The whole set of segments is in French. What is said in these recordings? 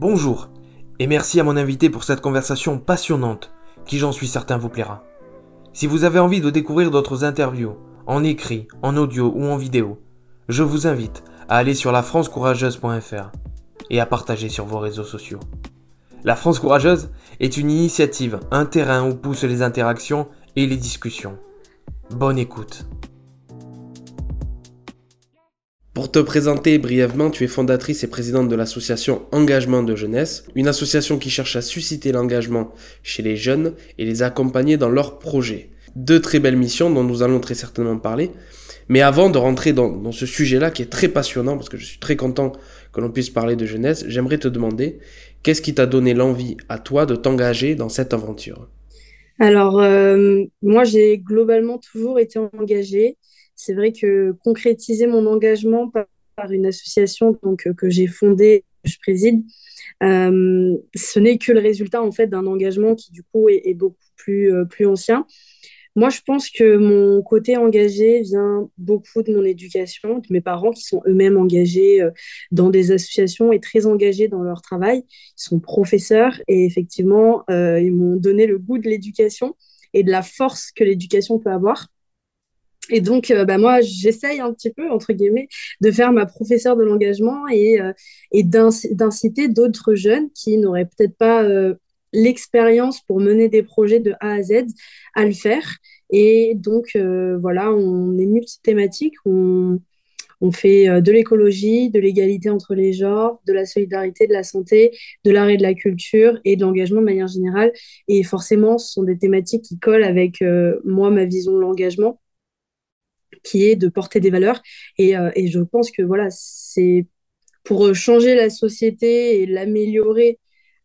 Bonjour, et merci à mon invité pour cette conversation passionnante qui j'en suis certain vous plaira. Si vous avez envie de découvrir d'autres interviews, en écrit, en audio ou en vidéo, je vous invite à aller sur lafrancecourageuse.fr et à partager sur vos réseaux sociaux. La France Courageuse est une initiative, un terrain où poussent les interactions et les discussions. Bonne écoute. Pour te présenter brièvement, tu es fondatrice et présidente de l'association Engagement de jeunesse, une association qui cherche à susciter l'engagement chez les jeunes et les accompagner dans leurs projets. Deux très belles missions dont nous allons très certainement parler. Mais avant de rentrer dans, ce sujet-là qui est très passionnant, parce que je suis très content que l'on puisse parler de jeunesse, j'aimerais te demander qu'est-ce qui t'a donné l'envie à toi de t'engager dans cette aventure? Alors, euh, moi, j'ai globalement toujours été engagée c'est vrai que concrétiser mon engagement par, une association donc, euh, que j'ai fondée, que je préside, euh, ce n'est que le résultat en fait d'un engagement qui du coup est, beaucoup plus, euh, plus ancien. Moi, je pense que mon côté engagé vient beaucoup de mon éducation, de mes parents qui sont eux-mêmes engagés dans des associations et très engagés dans leur travail. Ils sont professeurs et effectivement, ils m'ont donné le goût de l'éducation et de la force que l'éducation peut avoir. Et donc, euh, bah, moi, j'essaye un petit peu, entre guillemets, de faire ma professeure de l'engagement et, euh, et d'inciter d'autres jeunes qui n'auraient peut-être pas euh, l'expérience pour mener des projets de A à Z à le faire. Et donc, voilà, on est multithématique, on, on fait de l'écologie, de l'égalité entre les genres, de la solidarité, de la santé, de l'art et de la culture et de l'engagement de manière générale. Et forcément, ce sont des thématiques qui collent avec moi, ma vision de l'engagement qui est de porter des valeurs. Et, euh, et je pense que voilà, c'est pour changer la société et l'améliorer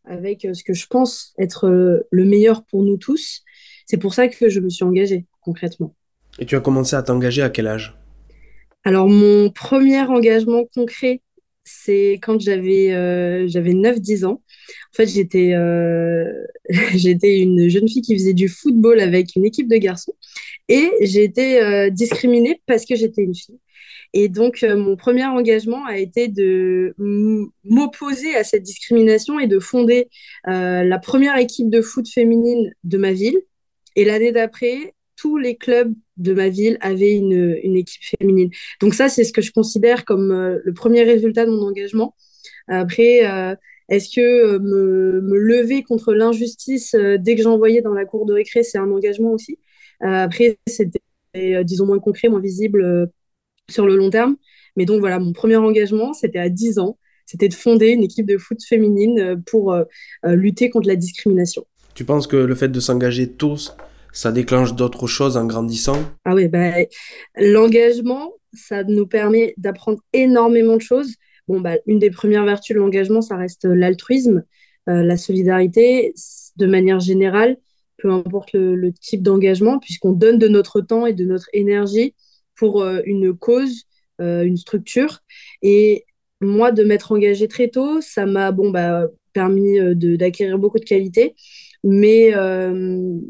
avec euh, ce que je pense être euh, le meilleur pour nous tous. C'est pour ça que je me suis engagée concrètement. Et tu as commencé à t'engager à quel âge? Alors mon premier engagement concret, c'est quand j'avais j'avais 9-10 ans. En fait, j'étais j'étais une jeune fille qui faisait du football avec une équipe de garçons. Et j'ai été euh, discriminée parce que j'étais une fille. Et donc, euh, mon premier engagement a été de m'opposer à cette discrimination et de fonder euh, la première équipe de foot féminine de ma ville. Et l'année d'après, tous les clubs de ma ville avaient une, équipe féminine. Donc ça, c'est ce que je considère comme le premier résultat de mon engagement. Après, est-ce que me, me, lever contre l'injustice dès que j'envoyais dans la cour de récré, c'est un engagement aussi après, c'était, euh, disons, moins concret, moins visible euh, sur le long terme. Mais donc, voilà, mon premier engagement, c'était à 10 ans. C'était de fonder une équipe de foot féminine pour lutter contre la discrimination. Tu penses que le fait de s'engager tous, ça déclenche d'autres choses en grandissant? Ah oui, bah, l'engagement, ça nous permet d'apprendre énormément de choses. Bon, bah, une des premières vertus de l'engagement, ça reste l'altruisme, la solidarité, de manière générale peu importe le, type d'engagement, puisqu'on donne de notre temps et de notre énergie pour euh, une cause, euh, une structure. Et moi, de m'être engagée très tôt, ça m'a bon, bah, permis euh, d'acquérir beaucoup de qualités, mais,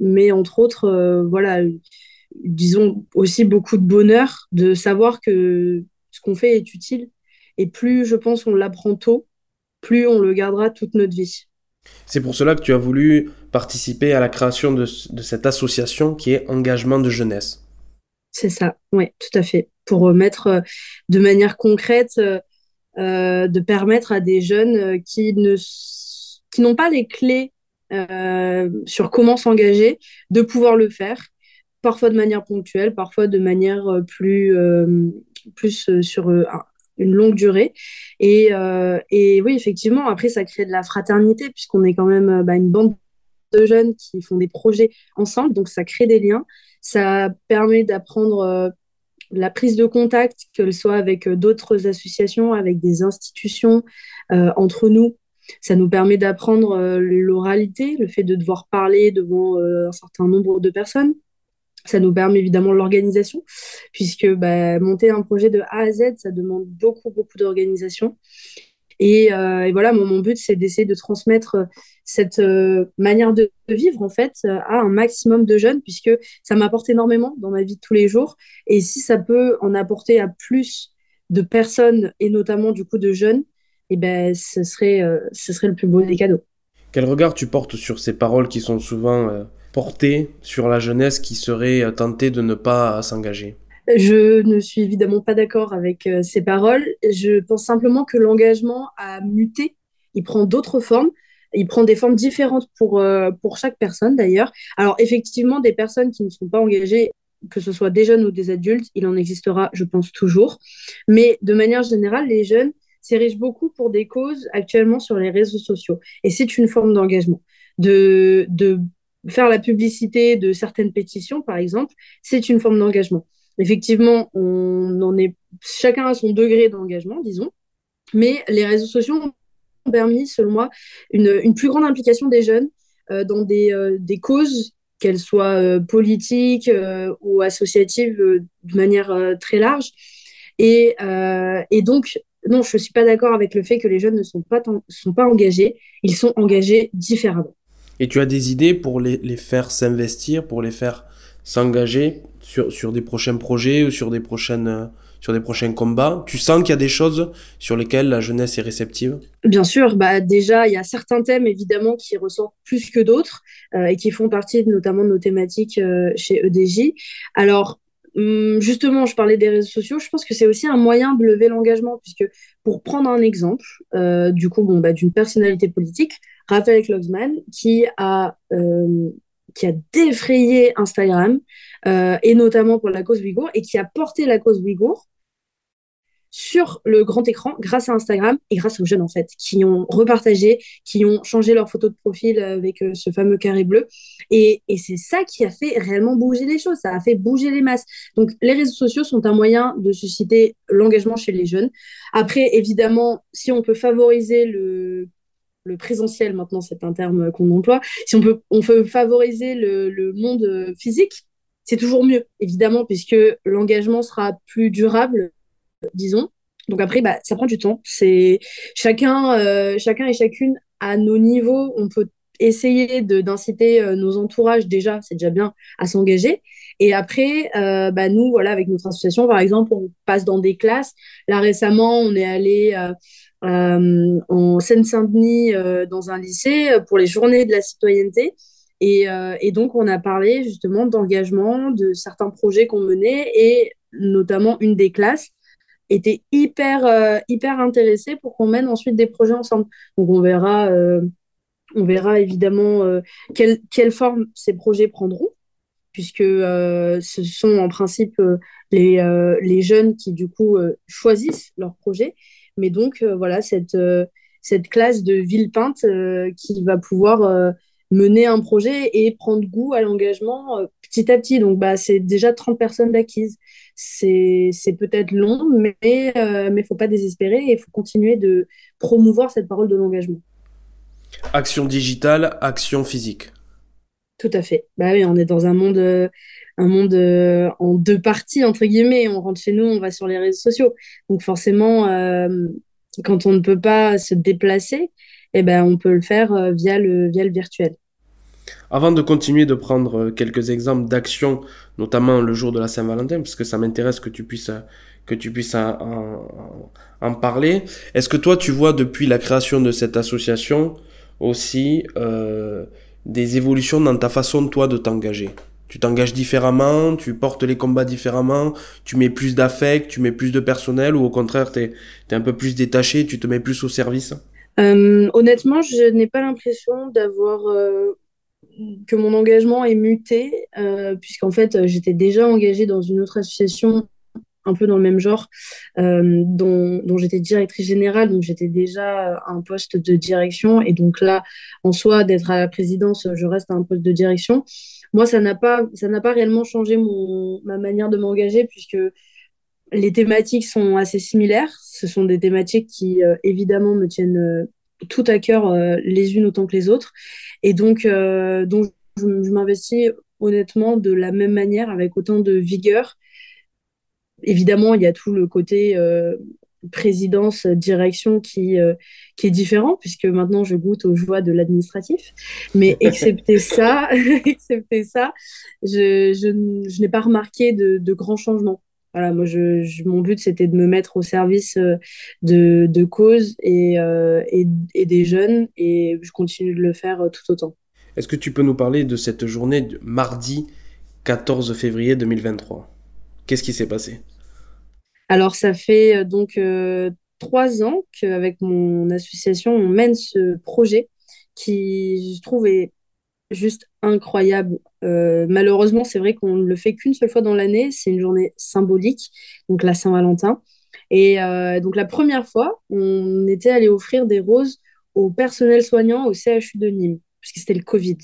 mais entre autres, voilà, disons aussi beaucoup de bonheur de savoir que ce qu'on fait est utile. Et plus, je pense, on l'apprend tôt, plus on le gardera toute notre vie. C'est pour cela que tu as voulu participer à la création de, cette association qui est Engagement de jeunesse. C'est ça, oui, tout à fait. Pour mettre euh, de manière concrète, euh, euh, de permettre à des jeunes qui ne qui n'ont pas les clés sur comment s'engager, de pouvoir le faire, parfois de manière ponctuelle, parfois de manière plus, plus sur une longue durée. Et, euh, et, oui, effectivement, après, ça crée de la fraternité, puisqu'on est quand même euh, bah, une bande de jeunes qui font des projets ensemble, donc ça crée des liens. Ça permet d'apprendre euh, la prise de contact, qu'elle soit avec d'autres associations, avec des institutions, entre nous. Ça nous permet d'apprendre l'oralité, le fait de devoir parler devant un certain nombre de personnes. Ça nous permet évidemment l'organisation, puisque bah, monter un projet de A à Z, ça demande beaucoup, beaucoup d'organisation. Et, euh, voilà, mon, but, c'est d'essayer de transmettre euh, cette euh, manière de vivre, en fait, à un maximum de jeunes, puisque ça m'apporte énormément dans ma vie de tous les jours. Et si ça peut en apporter à plus de personnes, et notamment du coup de jeunes, et ben, ce, serait, ce serait le plus beau des cadeaux. Quel regard tu portes sur ces paroles qui sont souvent portées sur la jeunesse qui serait tentée de ne pas s'engager je ne suis évidemment pas d'accord avec ces paroles. Je pense simplement que l'engagement a muté. Il prend d'autres formes. Il prend des formes différentes pour, euh, pour chaque personne d'ailleurs. Alors effectivement, des personnes qui ne sont pas engagées, que ce soit des jeunes ou des adultes, il en existera, je pense, toujours. Mais de manière générale, les jeunes s'érigent beaucoup pour des causes actuellement sur les réseaux sociaux. Et c'est une forme d'engagement. De, de faire la publicité de certaines pétitions, par exemple, c'est une forme d'engagement. Effectivement, on en est chacun à son degré d'engagement, disons, mais les réseaux sociaux permis, selon moi, une, plus grande implication des jeunes euh, dans des, euh, des causes, qu'elles soient euh, politiques ou associatives de manière très large. Et, et, donc, non, je ne suis pas d'accord avec le fait que les jeunes ne sont pas, sont pas engagés. Ils sont engagés différemment. Et tu as des idées pour les, les faire s'investir, pour les faire s'engager sur, sur des prochains projets ou sur des prochaines sur des prochains combats? Tu sens qu'il y a des choses sur lesquelles la jeunesse est réceptive? Bien sûr, bah déjà, il y a certains thèmes évidemment qui ressortent plus que d'autres euh, et qui font partie notamment de nos thématiques euh, chez EDJ. Alors, justement, je parlais des réseaux sociaux, je pense que c'est aussi un moyen de lever l'engagement, puisque pour prendre un exemple, euh, du coup, bon, bah, d'une personnalité politique, Raphaël Klogsman, qui a qui a défrayé Instagram, et notamment pour la cause Ouïghour, et qui a porté la cause Ouïghour sur le grand écran grâce à Instagram et grâce aux jeunes en fait qui ont repartagé, qui ont changé leur photo de profil avec euh, ce fameux carré bleu et, c'est ça qui a fait réellement bouger les choses, ça a fait bouger les masses. Donc les réseaux sociaux sont un moyen de susciter l'engagement chez les jeunes. Après évidemment, si on peut favoriser le le présentiel, maintenant c'est un terme qu'on emploie, si on peut, on peut favoriser le, le monde physique, c'est toujours mieux, évidemment, puisque l'engagement sera plus durable disons. Donc après, bah, ça prend du temps. C'est chacun, euh, chacun et chacune à nos niveaux, on peut essayer d'inciter euh, nos entourages déjà, c'est déjà bien, à s'engager. Et après, euh, bah, nous, voilà, avec notre association, par exemple, on passe dans des classes. Là, récemment, on est allé en Seine-Saint-Denis dans un lycée pour les journées de la citoyenneté. Et, et donc, on a parlé justement d'engagement, de certains projets qu'on menait, et notamment une des classes était hyper, euh, hyper intéressé pour qu'on mène ensuite des projets ensemble. Donc on verra, euh, on verra évidemment euh, quelle, quelle, forme ces projets prendront, puisque ce sont en principe les, les jeunes qui du coup choisissent leur projet. Mais donc voilà, cette, cette classe de Villepinte qui va pouvoir mener un projet et prendre goût à l'engagement petit à petit. Donc, bah, c'est déjà 30 personnes d'acquises c'est peut-être long, mais il euh, ne faut pas désespérer et il faut continuer de promouvoir cette parole de l'engagement. Action digitale, action physique. Tout à fait. Bah oui, on est dans un monde, euh, un monde euh, en deux parties, entre guillemets. On rentre chez nous, on va sur les réseaux sociaux. Donc forcément, quand on ne peut pas se déplacer, eh ben, on peut le faire via, le, via le virtuel. Avant de continuer de prendre euh, quelques exemples d'actions, notamment le jour de la Saint-Valentin, parce que ça m'intéresse que tu puisses, que tu puisses en, parler, est-ce que toi tu vois depuis la création de cette association aussi euh, des évolutions dans ta façon toi de t'engager? Tu t'engages différemment, tu portes les combats différemment, tu mets plus d'affect, tu mets plus de personnel, ou au contraire, tu es, un peu plus détaché, tu te mets plus au service? Euh, Honnêtement, je n'ai pas l'impression d'avoir que mon engagement est muté, euh, puisqu'en fait, j'étais déjà engagée dans une autre association un peu dans le même genre, euh, dont, j'étais directrice générale, donc j'étais déjà à un poste de direction. Et donc là, en soi, d'être à la présidence, je reste à un poste de direction. Moi, ça n'a pas, pas réellement changé mon, ma manière de m'engager, puisque les thématiques sont assez similaires. Ce sont des thématiques qui, euh, évidemment, me tiennent tout à cœur euh, les unes autant que les autres. Et donc, euh, donc je, m'investis honnêtement de la même manière, avec autant de vigueur. Évidemment, il y a tout le côté euh, présidence, direction qui, qui est différent, puisque maintenant je goûte aux joies de l'administratif. Mais excepté ça, excepté ça, je, je, je n'ai pas remarqué de, de, grands changements. Voilà, moi, je, mon but, c'était de me mettre au service de, de causes et, et, et, des jeunes, et je continue de le faire tout autant. Est-ce que tu peux nous parler de cette journée de mardi 14 février 2023 Qu'est-ce qui s'est passé? Alors, ça fait donc trois ans qu'avec mon association, on mène ce projet qui, je trouve, est juste incroyable. Euh, malheureusement, c'est vrai qu'on ne le fait qu'une seule fois dans l'année. C'est une journée symbolique, donc la Saint-Valentin. Et euh, donc la première fois, on était allé offrir des roses au personnel soignant au CHU de Nîmes, puisque c'était le Covid.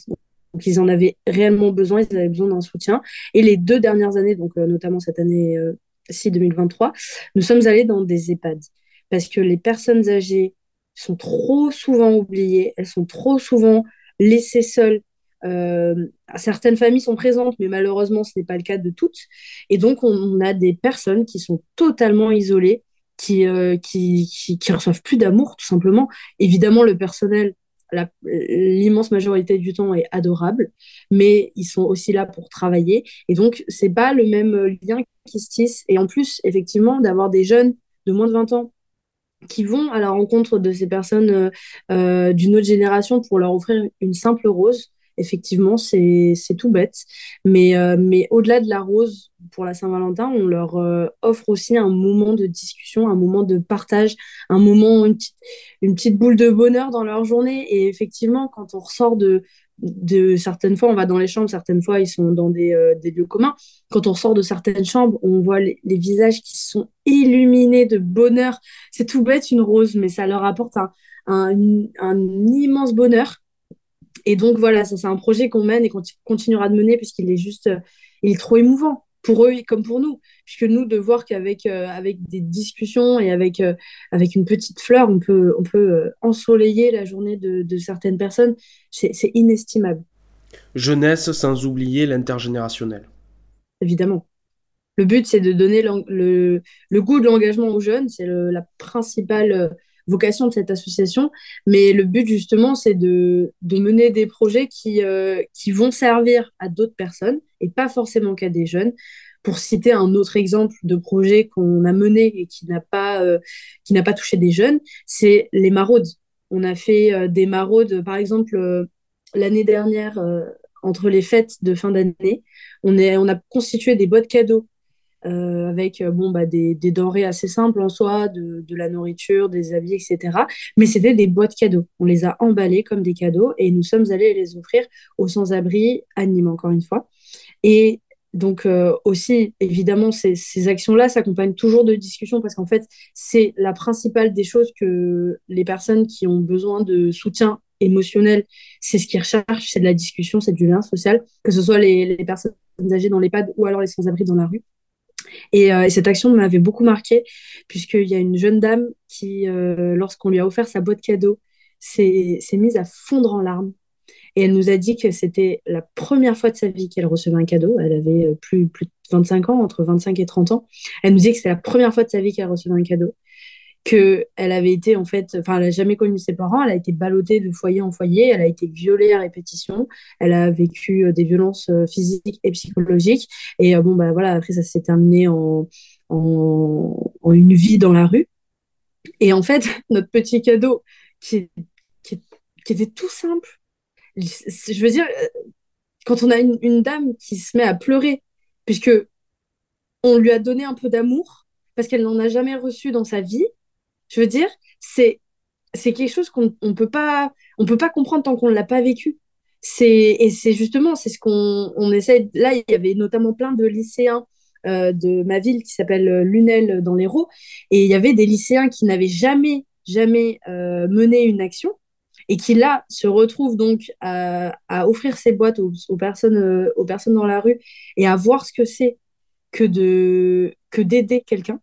Donc ils en avaient réellement besoin, ils avaient besoin d'un soutien. Et les deux dernières années, donc euh, notamment cette année-ci 2023, nous sommes allés dans des EHPAD, parce que les personnes âgées sont trop souvent oubliées, elles sont trop souvent laissées seules euh, certaines familles sont présentes, mais malheureusement, ce n'est pas le cas de toutes. Et donc, on, a des personnes qui sont totalement isolées, qui, euh, qui, qui, reçoivent plus d'amour, tout simplement. Évidemment, le personnel, l'immense majorité du temps, est adorable, mais ils sont aussi là pour travailler. Et donc, c'est pas le même lien qui se tisse. Et en plus, effectivement, d'avoir des jeunes de moins de 20 ans qui vont à la rencontre de ces personnes euh, d'une autre génération pour leur offrir une simple rose effectivement, c'est tout bête. Mais, euh, mais au-delà de la rose, pour la Saint-Valentin, on leur euh, offre aussi un moment de discussion, un moment de partage, un moment, une petite, boule de bonheur dans leur journée. Et effectivement, quand on ressort de, de certaines fois, on va dans les chambres, certaines fois, ils sont dans des, euh, des lieux communs. Quand on ressort de certaines chambres, on voit les, visages qui sont illuminés de bonheur. C'est tout bête, une rose, mais ça leur apporte un, un immense bonheur. Et donc voilà, ça c'est un projet qu'on mène et qu'on continuera de mener puisqu'il est juste, euh, il est trop émouvant pour eux comme pour nous, puisque nous de voir qu'avec euh, avec des discussions et avec euh, avec une petite fleur, on peut on peut ensoleiller la journée de, de certaines personnes, c'est inestimable. Jeunesse sans oublier l'intergénérationnel. Évidemment. Le but, c'est de donner le, le, goût de l'engagement aux jeunes. C'est la principale vocation de cette association. Mais le but, justement, c'est de, de, mener des projets qui, euh, qui vont servir à d'autres personnes et pas forcément qu'à des jeunes. Pour citer un autre exemple de projet qu'on a mené et qui n'a pas, euh, touché des jeunes, c'est les maraudes. On a fait euh, des maraudes, par exemple, l'année dernière, entre les fêtes de fin d'année. On, on a constitué des boîtes cadeaux euh, avec euh, bon, bah, des, des, denrées assez simples en soi, de, de, la nourriture, des habits, etc. Mais c'était des boîtes cadeaux. On les a emballées comme des cadeaux et nous sommes allés les offrir aux sans-abri à encore une fois. Et donc euh, aussi, évidemment, ces, ces actions-là s'accompagnent toujours de discussions parce qu'en fait, c'est la principale des choses que les personnes qui ont besoin de soutien émotionnel, c'est ce qu'ils recherchent, c'est de la discussion, c'est du lien social, que ce soit les, les personnes âgées dans l'EHPAD ou alors les sans-abri dans la rue. Euh, et, cette action m'avait beaucoup marqué, puisqu'il y a une jeune dame qui, euh, lorsqu'on lui a offert sa boîte cadeau, s'est mise à fondre en larmes. Et elle nous a dit que c'était la première fois de sa vie qu'elle recevait un cadeau. Elle avait euh, plus, plus de 25 ans, entre 25 et 30 ans. Elle nous dit que c'était la première fois de sa vie qu'elle recevait un cadeau qu'elle avait été en fait, enfin, elle n'a jamais connu ses parents, elle a été ballottée de foyer en foyer, elle a été violée à répétition, elle a vécu euh, des violences euh, physiques et psychologiques. Et euh, bon, bah voilà, après, ça s'est terminé en, en, une vie dans la rue. Et en fait, notre petit cadeau qui, qui, qui était tout simple, je veux dire, quand on a une, une dame qui se met à pleurer, puisque on lui a donné un peu d'amour, parce qu'elle n'en a jamais reçu dans sa vie, je veux dire, c'est c'est quelque chose qu'on on peut pas on peut pas comprendre tant qu'on ne l'a pas vécu. C'est et c'est justement c'est ce qu'on on essaie. Là, il y avait notamment plein de lycéens euh, de ma ville qui s'appelle Lunel dans l'Hérault et il y avait des lycéens qui n'avaient jamais jamais euh, mené une action et qui là se retrouvent donc à, offrir ces boîtes aux, personnes euh, aux personnes dans la rue et à voir ce que c'est que de que d'aider quelqu'un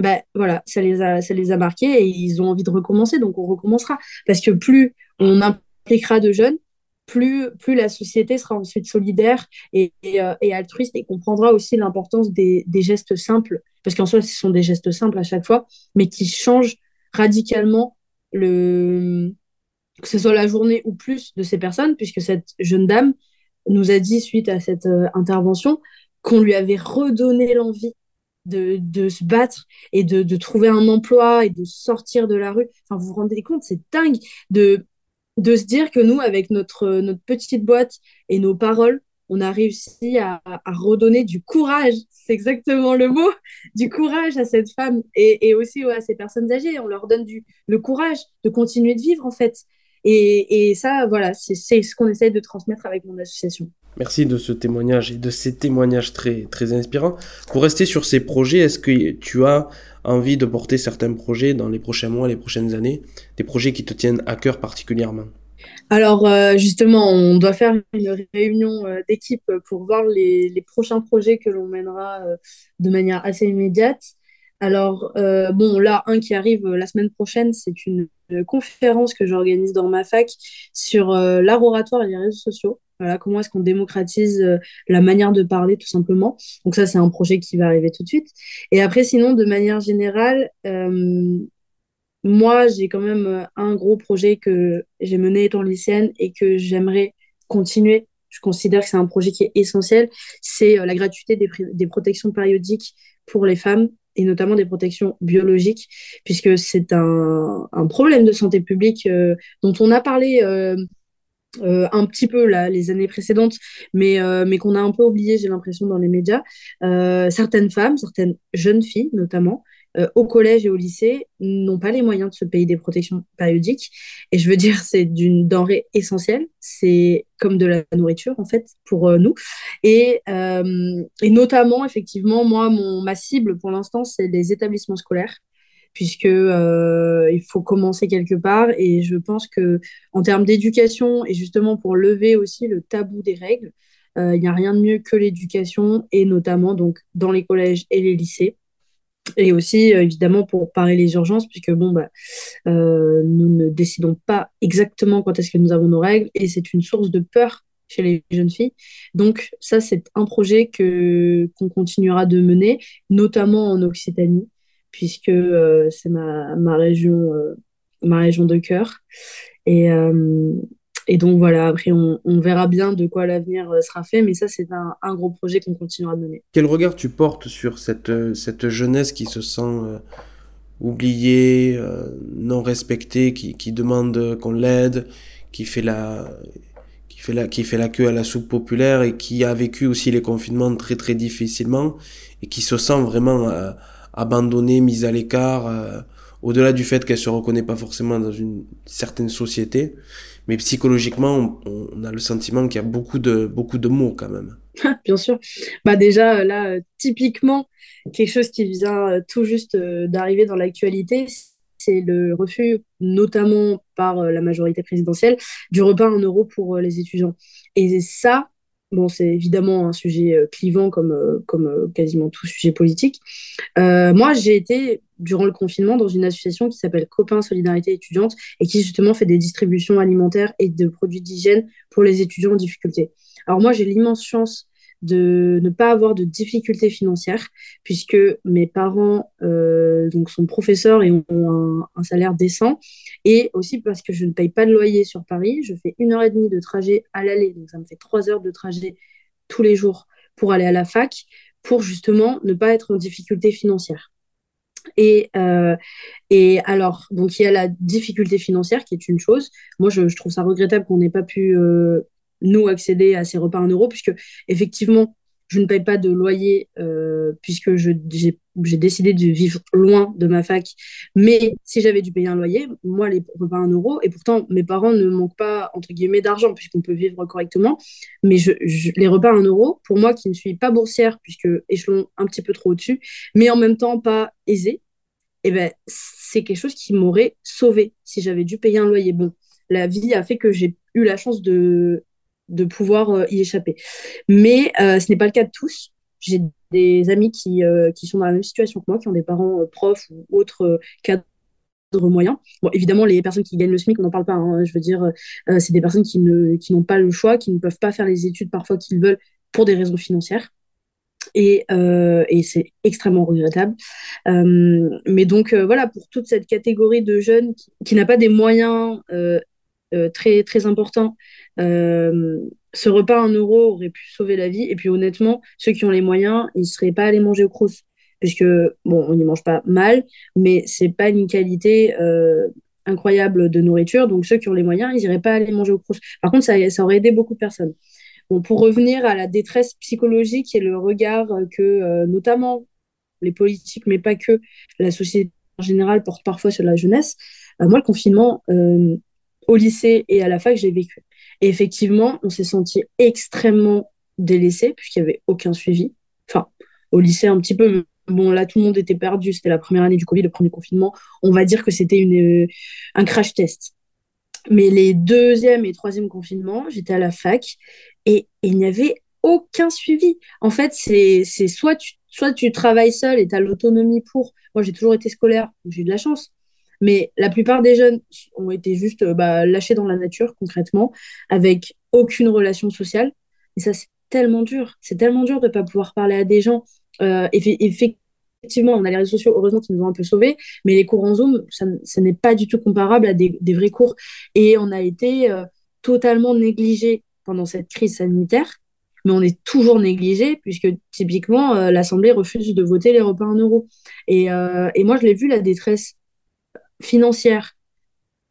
bah, voilà, ça les, a, ça les a marqués et ils ont envie de recommencer, donc on recommencera. Parce que plus on impliquera de jeunes, plus, plus la société sera ensuite solidaire et, euh, altruiste et comprendra aussi l'importance des, des, gestes simples. Parce qu'en soi, ce sont des gestes simples à chaque fois, mais qui changent radicalement le, que ce soit la journée ou plus de ces personnes, puisque cette jeune dame nous a dit, suite à cette euh, intervention, qu'on lui avait redonné l'envie de, de se battre et de, de, trouver un emploi et de sortir de la rue. Enfin, vous vous rendez compte, c'est dingue de, de se dire que nous, avec notre, notre petite boîte et nos paroles, on a réussi à, à redonner du courage, c'est exactement le mot, du courage à cette femme et, et aussi à ces personnes âgées. On leur donne du, le courage de continuer de vivre, en fait. Et, et ça, voilà, c'est ce qu'on essaye de transmettre avec mon association. Merci de ce témoignage et de ces témoignages très, très inspirants. Pour rester sur ces projets, est-ce que tu as envie de porter certains projets dans les prochains mois, les prochaines années, des projets qui te tiennent à cœur particulièrement? Alors euh, justement, on doit faire une réunion euh, d'équipe pour voir les, les, prochains projets que l'on mènera euh, de manière assez immédiate. Alors bon, là, un qui arrive la semaine prochaine, c'est une conférence que j'organise dans ma fac sur l'art oratoire et les réseaux sociaux. Voilà, comment est-ce qu'on démocratise la manière de parler tout simplement. Donc ça, c'est un projet qui va arriver tout de suite. Et après, sinon, de manière générale, moi, j'ai quand même euh, un gros projet que j'ai mené étant lycéenne et que j'aimerais continuer. Je considère que c'est un projet qui est essentiel. C'est euh, la gratuité des, protections périodiques pour les femmes et notamment des protections biologiques, puisque c'est un, problème de santé publique euh, dont on a parlé euh, euh, un petit peu là, les années précédentes, mais, mais qu'on a un peu oublié, j'ai l'impression, dans les médias. certaines femmes, certaines jeunes filles notamment, euh, au collège et au lycée n'ont pas les moyens de se payer des protections périodiques. Et je veux dire, c'est d'une denrée essentielle. C'est comme de la nourriture, en fait, pour euh, nous. Et, euh, et, notamment, effectivement, moi, mon, ma cible pour l'instant, c'est les établissements scolaires puisque il faut commencer quelque part et je pense que en termes d'éducation et justement pour lever aussi le tabou des règles, il n'y a rien de mieux que l'éducation et notamment donc dans les collèges et les lycées et aussi euh, évidemment pour parer les urgences puisque bon bah euh, nous ne décidons pas exactement quand est-ce que nous avons nos règles et c'est une source de peur chez les jeunes filles. Donc ça c'est un projet que qu'on continuera de mener notamment en Occitanie puisque euh, c'est ma, ma région ma région de cœur. Et et donc voilà, après on, verra bien de quoi l'avenir euh, sera fait, mais ça c'est un, gros projet qu'on continuera de mener. Quel regard tu portes sur cette, euh, cette jeunesse qui se sent euh, oubliée, non respectée, qui, qui demande qu'on l'aide, qui fait la qui fait la qui fait la queue à la soupe populaire et qui a vécu aussi les confinements très très difficilement et qui se sent vraiment abandonnée, mise à l'écart, au-delà du fait qu'elle se reconnaît pas forcément dans une certaine société mais psychologiquement, on, a le sentiment qu'il y a beaucoup de, beaucoup de mots quand même. Bien sûr. Bah déjà, là, typiquement, quelque chose qui vient euh, tout juste euh, d'arriver dans l'actualité, c'est le refus, notamment par euh, la majorité présidentielle, du repas en euros pour les étudiants. Et ça, Bon, c'est évidemment un sujet euh, clivant comme, euh, euh, quasiment tout sujet politique. moi, j'ai été, durant le confinement, dans une association qui s'appelle Copains Solidarité étudiante et qui justement fait des distributions alimentaires et de produits d'hygiène pour les étudiants en difficulté. Alors moi, j'ai l'immense chance de ne pas avoir de difficultés financières, puisque mes parents euh, donc sont professeurs et ont un, salaire décent, et aussi parce que je ne paye pas de loyer sur Paris. Je fais une heure et demie de trajet à l'aller, donc ça me fait trois heures de trajet tous les jours pour aller à la fac, pour justement ne pas être en difficulté financière. Et, euh, et alors, donc il y a la difficulté financière qui est une chose. Moi, je, trouve ça regrettable qu'on n'ait pas pu euh, nous accéder à ces repas en euros, puisque effectivement, je ne paye pas de loyer euh, puisque j'ai décidé de vivre loin de ma fac. Mais si j'avais dû payer un loyer, moi, les repas en euros, et pourtant, mes parents ne manquent pas, entre guillemets, d'argent puisqu'on peut vivre correctement. Mais je, les repas en euros, pour moi qui ne suis pas boursière, puisque échelon un petit peu trop au-dessus, mais en même temps pas aisé, eh ben, c'est quelque chose qui m'aurait sauvé si j'avais dû payer un loyer. Bon, la vie a fait que j'ai eu la chance de de pouvoir euh, y échapper. Mais euh, ce n'est pas le cas de tous. J'ai des amis qui, euh, qui sont dans la même situation que moi, qui ont des parents profs ou autres cadres moyens. Bon, évidemment, les personnes qui gagnent le SMIC, on n'en parle pas. Hein. je veux dire, c'est des personnes qui, ne, qui n'ont pas le choix, qui ne peuvent pas faire les études parfois qu'ils veulent pour des raisons financières. Et, et c'est extrêmement regrettable. mais donc, voilà, pour toute cette catégorie de jeunes qui, qui n'a pas des moyens très, très important. Euh, ce repas en euros aurait pu sauver la vie. Et puis honnêtement, ceux qui ont les moyens, ils ne seraient pas allés manger au Crous. puisque, bon, on n'y mange pas mal, mais c'est pas une qualité euh, incroyable de nourriture. Donc, ceux qui ont les moyens, ils n'iraient pas aller manger au Crous. Par contre, ça, ça aurait aidé beaucoup de personnes. Bon, pour revenir à la détresse psychologique et le regard que, euh, notamment, les politiques, mais pas que, la société en général porte parfois sur la jeunesse, euh, moi, le confinement, euh, au lycée et à la fac, j'ai vécu. Et effectivement, on s'est senti extrêmement délaissé, puisqu'il n'y avait aucun suivi. Enfin, au lycée, un petit peu, Bon, là, tout le monde était perdu. C'était la première année du Covid, le premier confinement. On va dire que c'était euh, un crash test. Mais les deuxième et troisième confinements, j'étais à la fac et, il n'y avait aucun suivi. En fait, c'est soit tu, soit tu travailles seul et tu as l'autonomie pour. Moi, j'ai toujours été scolaire, j'ai eu de la chance. Mais la plupart des jeunes ont été juste euh, bah, lâchés dans la nature, concrètement, avec aucune relation sociale. Et ça, c'est tellement dur. C'est tellement dur de ne pas pouvoir parler à des gens euh, effectivement, on a les réseaux sociaux, heureusement, qui nous ont un peu sauvés, mais les cours en Zoom, ça, n'est pas du tout comparable à des, vrais cours. Et on a été euh, totalement négligé pendant cette crise sanitaire, mais on est toujours négligé, puisque typiquement, l'Assemblée refuse de voter les repas en euros. Et, et moi, je l'ai vu, la détresse financière,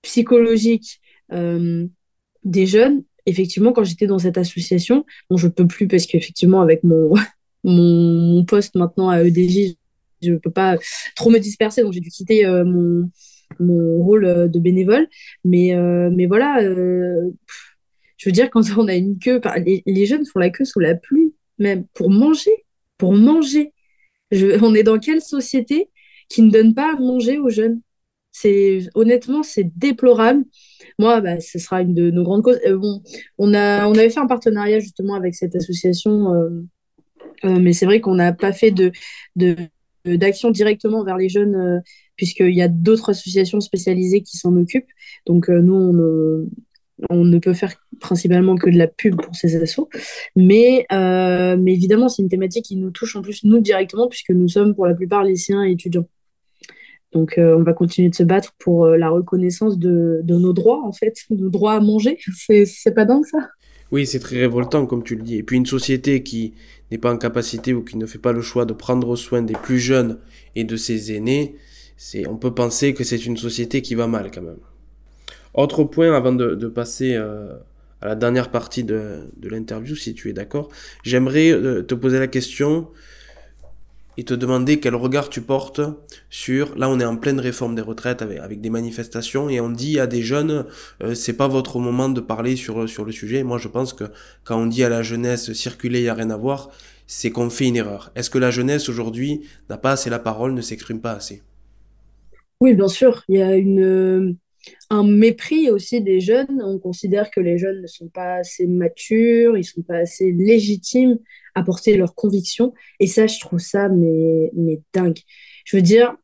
psychologique des jeunes, effectivement, quand j'étais dans cette association, je peux plus parce qu'effectivement, avec mon, mon, poste maintenant à EDJ, je ne peux pas trop me disperser, donc j'ai dû quitter euh, mon, mon, rôle euh, de bénévole. Mais, euh, mais voilà, je veux dire, quand on a une queue, les, jeunes font la queue sous la pluie, même pour manger, pour manger. On est dans quelle société qui ne donne pas à manger aux jeunes? C'est honnêtement c'est déplorable moi bah, ce sera une de nos grandes causes bon on a avait fait un partenariat justement avec cette association euh, mais c'est vrai qu'on n'a pas fait de, d'action directement vers les jeunes, euh, puisqu'il y a d'autres associations spécialisées qui s'en occupent. Donc, euh, nous, on, ne peut faire principalement que de la pub pour ces assos. Mais, mais évidemment, c'est une thématique qui nous touche en plus, nous, directement, puisque nous sommes pour la plupart lycéens et étudiants. Donc, on va continuer de se battre pour la reconnaissance de, nos droits, en fait, nos droits à manger. C'est pas dingue, ça? Oui, c'est très révoltant, comme tu le dis. Et puis, une société qui, n'est pas en capacité ou qui ne fait pas le choix de prendre soin des plus jeunes et de ses aînés, on peut penser que c'est une société qui va mal quand même. Autre point avant de, passer euh, à la dernière partie de, l'interview, si tu es d'accord, j'aimerais euh, te poser la question et te demander quel regard tu portes sur là on est en pleine réforme des retraites avec, des manifestations et on dit à des jeunes euh, c'est pas votre moment de parler sur sur le sujet. Moi je pense que quand on dit à la jeunesse circuler y a rien à voir c'est qu'on fait une erreur. Est-ce que la jeunesse aujourd'hui n'a pas assez la parole ne s'exprime pas assez? Oui bien sûr. Il y a une un mépris aussi des jeunes. On considère que les jeunes ne sont pas assez matures, ils sont pas assez légitimes à porter leurs convictions. Et ça, je trouve ça mais, mais dingue. Je veux dire,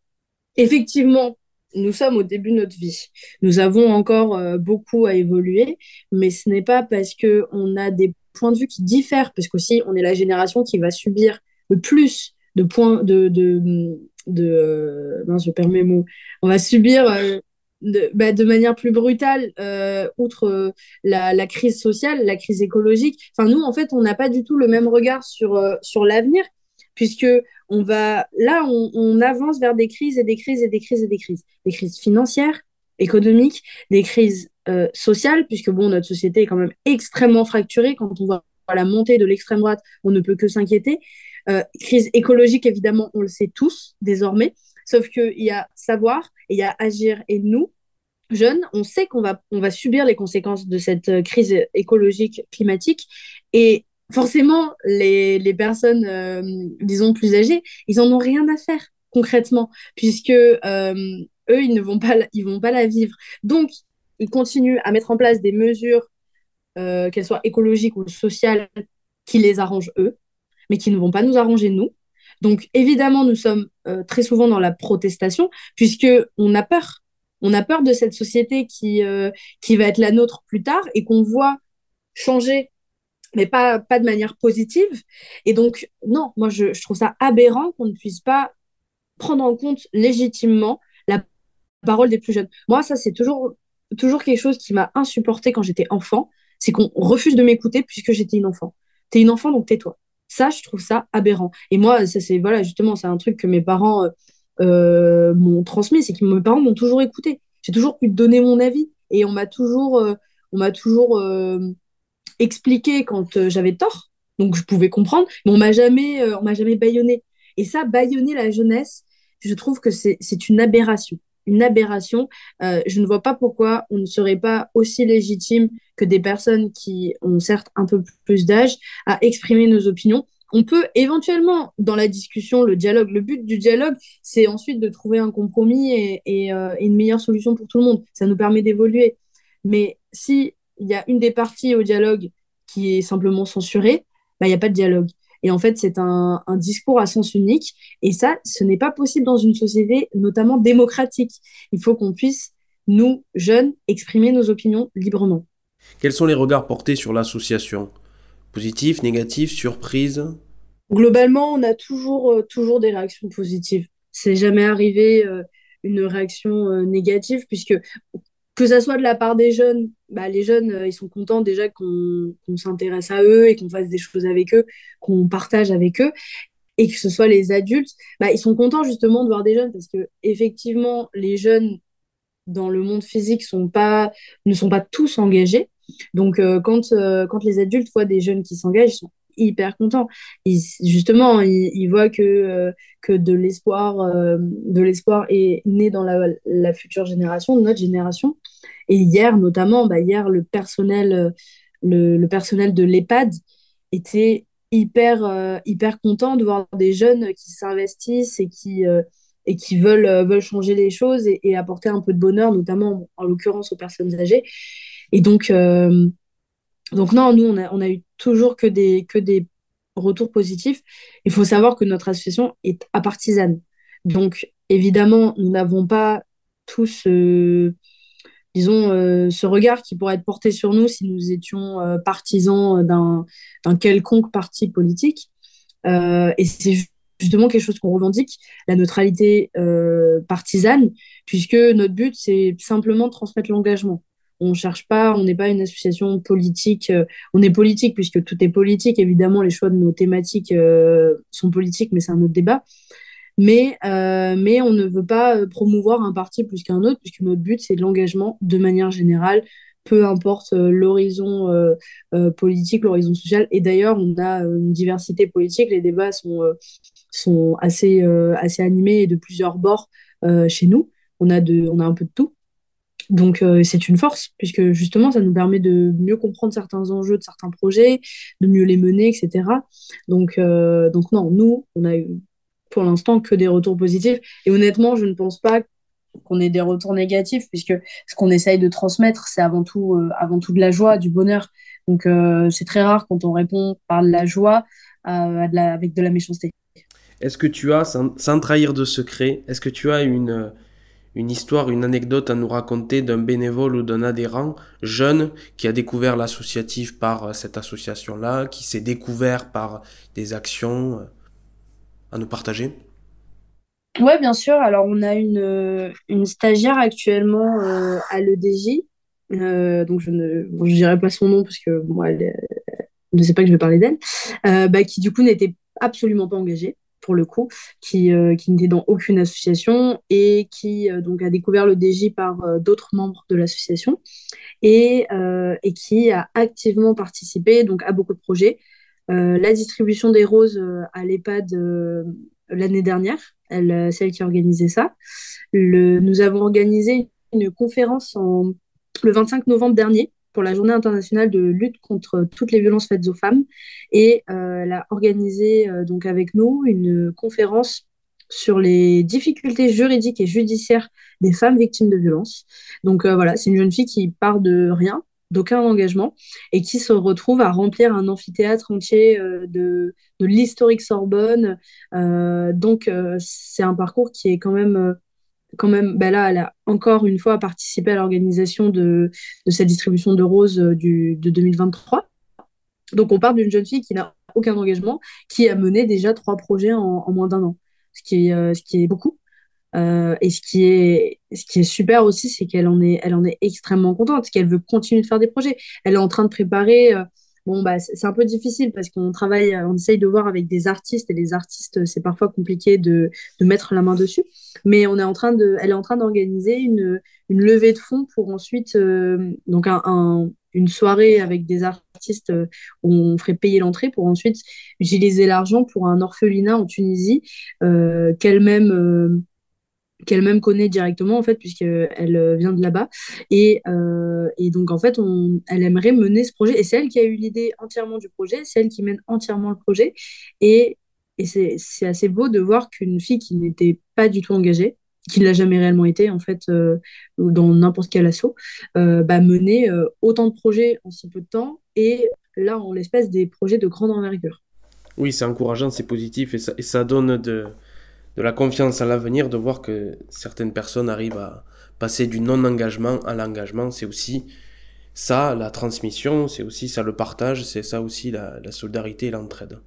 effectivement, nous sommes au début de notre vie. Nous avons encore euh, beaucoup à évoluer, mais ce n'est pas parce que on a des points de vue qui diffèrent, parce qu'aussi on est la génération qui va subir le plus de points de de, de, euh, je perds mes mots. On va subir euh, de, bah, de, manière plus brutale, euh, outre euh, la, crise sociale, la crise écologique. Enfin, nous, en fait, on n'a pas du tout le même regard sur, euh, sur l'avenir, puisque on va, là, on, avance vers des crises et des crises et des crises et des crises. Des crises financières, économiques, des crises sociales, puisque bon, notre société est quand même extrêmement fracturée. Quand on voit la montée de l'extrême droite, on ne peut que s'inquiéter. crise écologique, évidemment, on le sait tous désormais. Sauf qu'il y a savoir et il y a agir. Et nous, jeunes, on sait qu'on va, on va subir les conséquences de cette euh, crise écologique, climatique. Et forcément, les, les personnes, euh, disons, plus âgées, ils n'en ont rien à faire concrètement, puisque euh, eux, ils ne vont pas, ils vont pas la vivre. Donc, ils continuent à mettre en place des mesures, qu'elles soient écologiques ou sociales, qui les arrangent eux, mais qui ne vont pas nous arranger nous. Donc évidemment, nous sommes euh, très souvent dans la protestation, puisque on a peur. On a peur de cette société qui, euh, qui va être la nôtre plus tard et qu'on voit changer, mais pas, pas de manière positive. Et donc, non, moi, je, je trouve ça aberrant qu'on ne puisse pas prendre en compte légitimement la parole des plus jeunes. Moi, ça, c'est toujours, toujours quelque chose qui m'a insupporté quand j'étais enfant, c'est qu'on refuse de m'écouter puisque j'étais une enfant. T'es une enfant, donc tais-toi Ça, je trouve ça aberrant. Et moi, ça c'est voilà, justement, c'est un truc que mes parents euh, m'ont transmis, c'est que mes parents m'ont toujours écouté. J'ai toujours pu donner mon avis et on m'a toujours, toujours expliqué quand j'avais tort. Donc je pouvais comprendre, mais on m'a jamais, on m'a jamais baïonné. Et ça, baïonner la jeunesse, je trouve que c'est une aberration. Une aberration. Euh, je ne vois pas pourquoi on ne serait pas aussi légitime que des personnes qui ont certes un peu plus d'âge à exprimer nos opinions. On peut éventuellement, dans la discussion, le dialogue, le but du dialogue, c'est ensuite de trouver un compromis et, euh, une meilleure solution pour tout le monde. Ça nous permet d'évoluer. Mais s'il y a une des parties au dialogue qui est simplement censurée, bah, il n'y a pas de dialogue. Et en fait, c'est un, discours à sens unique. Et ça, ce n'est pas possible dans une société, notamment démocratique. Il faut qu'on puisse, nous, jeunes, exprimer nos opinions librement. Quels sont les regards portés sur l'association? Positifs, négatifs, surprises? Globalement, on a toujours, euh, toujours des réactions positives. C'est jamais arrivé euh, une réaction euh, négative, puisque que ça soit de la part des jeunes, bah, les jeunes, euh, ils sont contents déjà qu'on s'intéresse à eux et qu'on fasse des choses avec eux, qu'on partage avec eux. Et que ce soit les adultes, bah, ils sont contents justement de voir des jeunes parce que effectivement, les jeunes dans le monde physique ne sont pas tous engagés. Donc, euh, quand, euh, quand les adultes voient des jeunes qui s'engagent, ils sont hyper contents. justement, ils, voient que, que de l'espoir de l'espoir est né dans la, future génération, notre génération. Et hier, notamment, bah, hier, le personnel, euh, le, personnel de l'EHPAD était hyper, euh, hyper content de voir des jeunes qui s'investissent et qui, euh, et qui veulent, veulent changer les choses et, apporter un peu de bonheur, notamment en l'occurrence aux personnes âgées. Et donc, donc non, nous, on a, eu toujours que des, retours positifs. Il faut savoir que notre association est apartisane. Donc, évidemment, nous n'avons pas tous disons, euh, ce regard qui pourrait être porté sur nous si nous étions euh, partisans d'un quelconque parti politique. Euh, et c'est justement quelque chose qu'on revendique, la neutralité partisane, puisque notre but, c'est simplement de transmettre l'engagement. On cherche pas, on n'est pas une association politique. on est politique puisque tout est politique. Évidemment, les choix de nos thématiques sont politiques, mais c'est un autre débat mais, euh, on ne veut pas euh, promouvoir un parti plus qu'un autre, puisque notre but, c'est l'engagement de manière générale, peu importe euh, l'horizon politique, l'horizon social. Et d'ailleurs, on a une diversité politique, les débats sont, assez, animés et de plusieurs bords chez nous. On a un peu de tout. Donc c'est une force, puisque justement, ça nous permet de mieux comprendre certains enjeux de certains projets, de mieux les mener, etc. Donc, donc non, nous, on a eu pour l'instant que des retours positifs. Et honnêtement, je ne pense pas qu'on ait des retours négatifs, puisque ce qu'on essaye de transmettre, c'est avant tout, euh, avant tout de la joie, du bonheur. Donc euh, c'est très rare quand on répond par de la joie euh, avec de la méchanceté. Est-ce que tu as, sans, trahir de secret, est-ce que tu as une, une histoire, une anecdote à nous raconter d'un bénévole ou d'un adhérent jeune qui a découvert l'associatif par cette association-là, qui s'est découvert par des actions à nous partager Oui, bien sûr. Alors, on a une, euh, stagiaire actuellement euh, à l'EDJ. Euh, donc, je ne dirai pas son nom parce que moi, ne sait pas que je vais parler d'elle. bah, qui, du coup, n'était absolument pas engagée le coup, qui, qui n'était dans aucune association et qui donc a découvert le DJ par d'autres membres de l'association et, et qui a activement participé donc à beaucoup de projets, euh, la distribution des roses euh, à l'EHPAD euh, l'année dernière, elle, c'est elle qui a organisé ça. nous avons organisé une conférence le 25 novembre dernier pour la journée internationale de lutte contre toutes les violences faites aux femmes. Et elle a organisé donc avec nous une conférence sur les difficultés juridiques et judiciaires des femmes victimes de violences. Donc voilà, c'est une jeune fille qui part de rien, d'aucun engagement et qui se retrouve à remplir un amphithéâtre entier euh, de, de l'historique Sorbonne. Euh, donc, euh, c'est un parcours qui est quand même, quand même ben là, elle a encore une fois participé à l'organisation de, de, cette distribution de roses du, de 2023. Donc, on part d'une jeune fille qui n'a aucun engagement, qui a mené déjà trois projets en, moins d'un an, ce qui est, est beaucoup. Euh, et ce qui est, super aussi, c'est qu'elle en en est extrêmement contente, qu'elle veut continuer de faire des projets. Elle est en train de préparer, euh, Bon, bah, c'est un peu difficile parce qu'on travaille, on essaye de voir avec des artistes et les artistes, c'est parfois compliqué de, de, mettre la main dessus. Mais on est en train de, elle est en train d'organiser une, une, levée de fonds pour ensuite, euh, donc un, un, une soirée avec des artistes euh, où on ferait payer l'entrée pour ensuite utiliser l'argent pour un orphelinat en Tunisie euh, qu'elle-même euh, qu'elle-même connaît directement en fait puisqu'elle euh, vient de là-bas. Et, euh, et, donc en fait on, elle aimerait mener ce projet. Et c'est elle qui a eu l'idée entièrement du projet. C'est elle qui mène entièrement le projet. Et, et c'est assez beau de voir qu'une fille qui n'était pas du tout engagée qui ne l'a jamais réellement été en fait euh, dans n'importe quel assaut euh, bah, mener euh, autant de projets en si peu de temps et là en l'espèce des projets de grande envergure. Oui c'est encourageant c'est positif et ça, et ça donne de de la confiance à l'avenir, de voir que certaines personnes arrivent à passer du non-engagement à l'engagement. C'est aussi ça, la transmission, c'est aussi ça, le partage, c'est ça aussi la, la solidarité et l'entraide.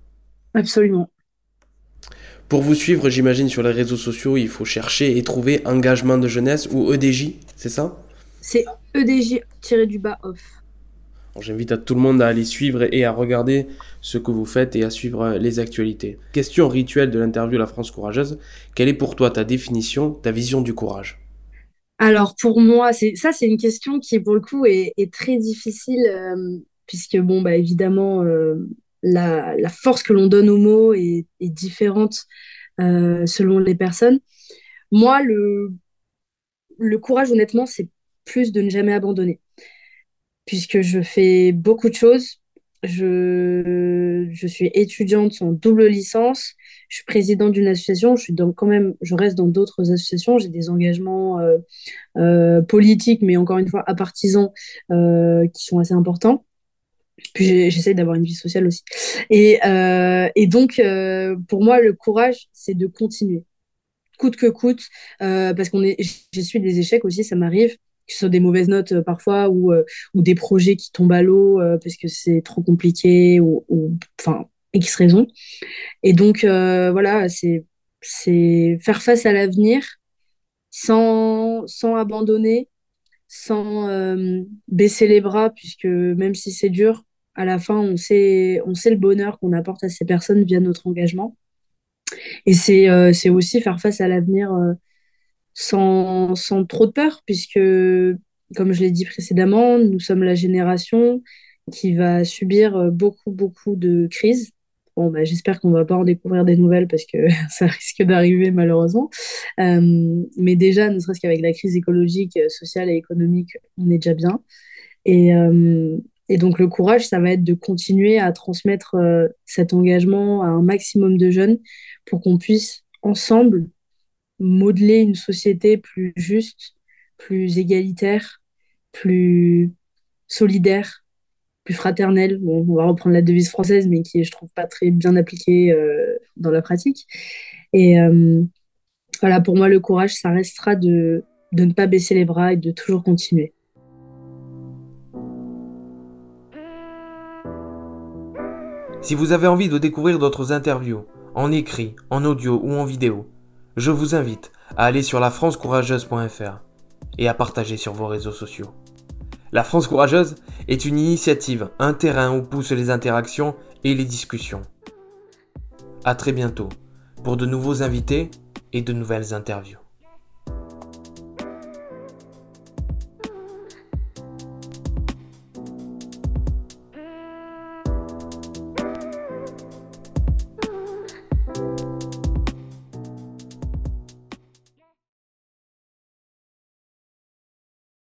Absolument. Pour vous suivre, j'imagine, sur les réseaux sociaux, il faut chercher et trouver engagement de jeunesse ou EDJ, c'est ça? C'est EDJ-du-bas off. J'invite à tout le monde à aller suivre et à regarder ce que vous faites et à suivre les actualités. Question rituelle de l'interview La France courageuse. Quelle est pour toi ta définition, ta vision du courage? Alors pour moi, ça c'est une question qui pour le coup est, très difficile euh, puisque bon bah évidemment euh, la, force que l'on donne aux mots est, différente euh, selon les personnes. Moi le courage honnêtement c'est plus de ne jamais abandonner puisque je fais beaucoup de choses. Je, je suis étudiante en double licence. Je suis présidente d'une association. Je suis donc quand même, je reste dans d'autres associations. J'ai des engagements euh, euh, politiques, mais encore une fois, à euh, qui sont assez importants. Puis j'essaie d'avoir une vie sociale aussi. Et, et donc, pour moi, le courage, c'est de continuer coûte que coûte, parce qu'on est, j'ai su des échecs aussi, ça m'arrive que ce soit des mauvaises notes euh, parfois ou, euh, ou des projets qui tombent à l'eau euh, parce que c'est trop compliqué ou, ou, enfin X raisons. Et donc voilà, c'est c'est faire face à l'avenir sans, sans abandonner, sans baisser les bras, puisque même si c'est dur, à la fin, on sait, on sait le bonheur qu'on apporte à ces personnes via notre engagement. Et c'est c'est aussi faire face à l'avenir sans, sans trop de peur, puisque, comme je l'ai dit précédemment, nous sommes la génération qui va subir euh, beaucoup, beaucoup de crises. Bon, bah, j'espère qu'on va pas en découvrir des nouvelles parce que ça risque d'arriver malheureusement. Euh, mais déjà, ne serait-ce qu'avec la crise écologique, sociale et économique, on est déjà bien. Et, euh, et donc le courage, ça va être de continuer à transmettre euh, cet engagement à un maximum de jeunes pour qu'on puisse ensemble modeler une société plus juste, plus égalitaire, plus solidaire, plus fraternelle. Bon, on va reprendre la devise française, mais qui est, je trouve, pas très bien appliquée euh, dans la pratique. Et euh, voilà, pour moi, le courage, ça restera de, de ne pas baisser les bras et de toujours continuer. Si vous avez envie de découvrir d'autres interviews, en écrit, en audio ou en vidéo, je vous invite à aller sur lafrancecourageuse.fr et à partager sur vos réseaux sociaux. La France Courageuse est une initiative, un terrain où poussent les interactions et les discussions. À très bientôt pour de nouveaux invités et de nouvelles interviews.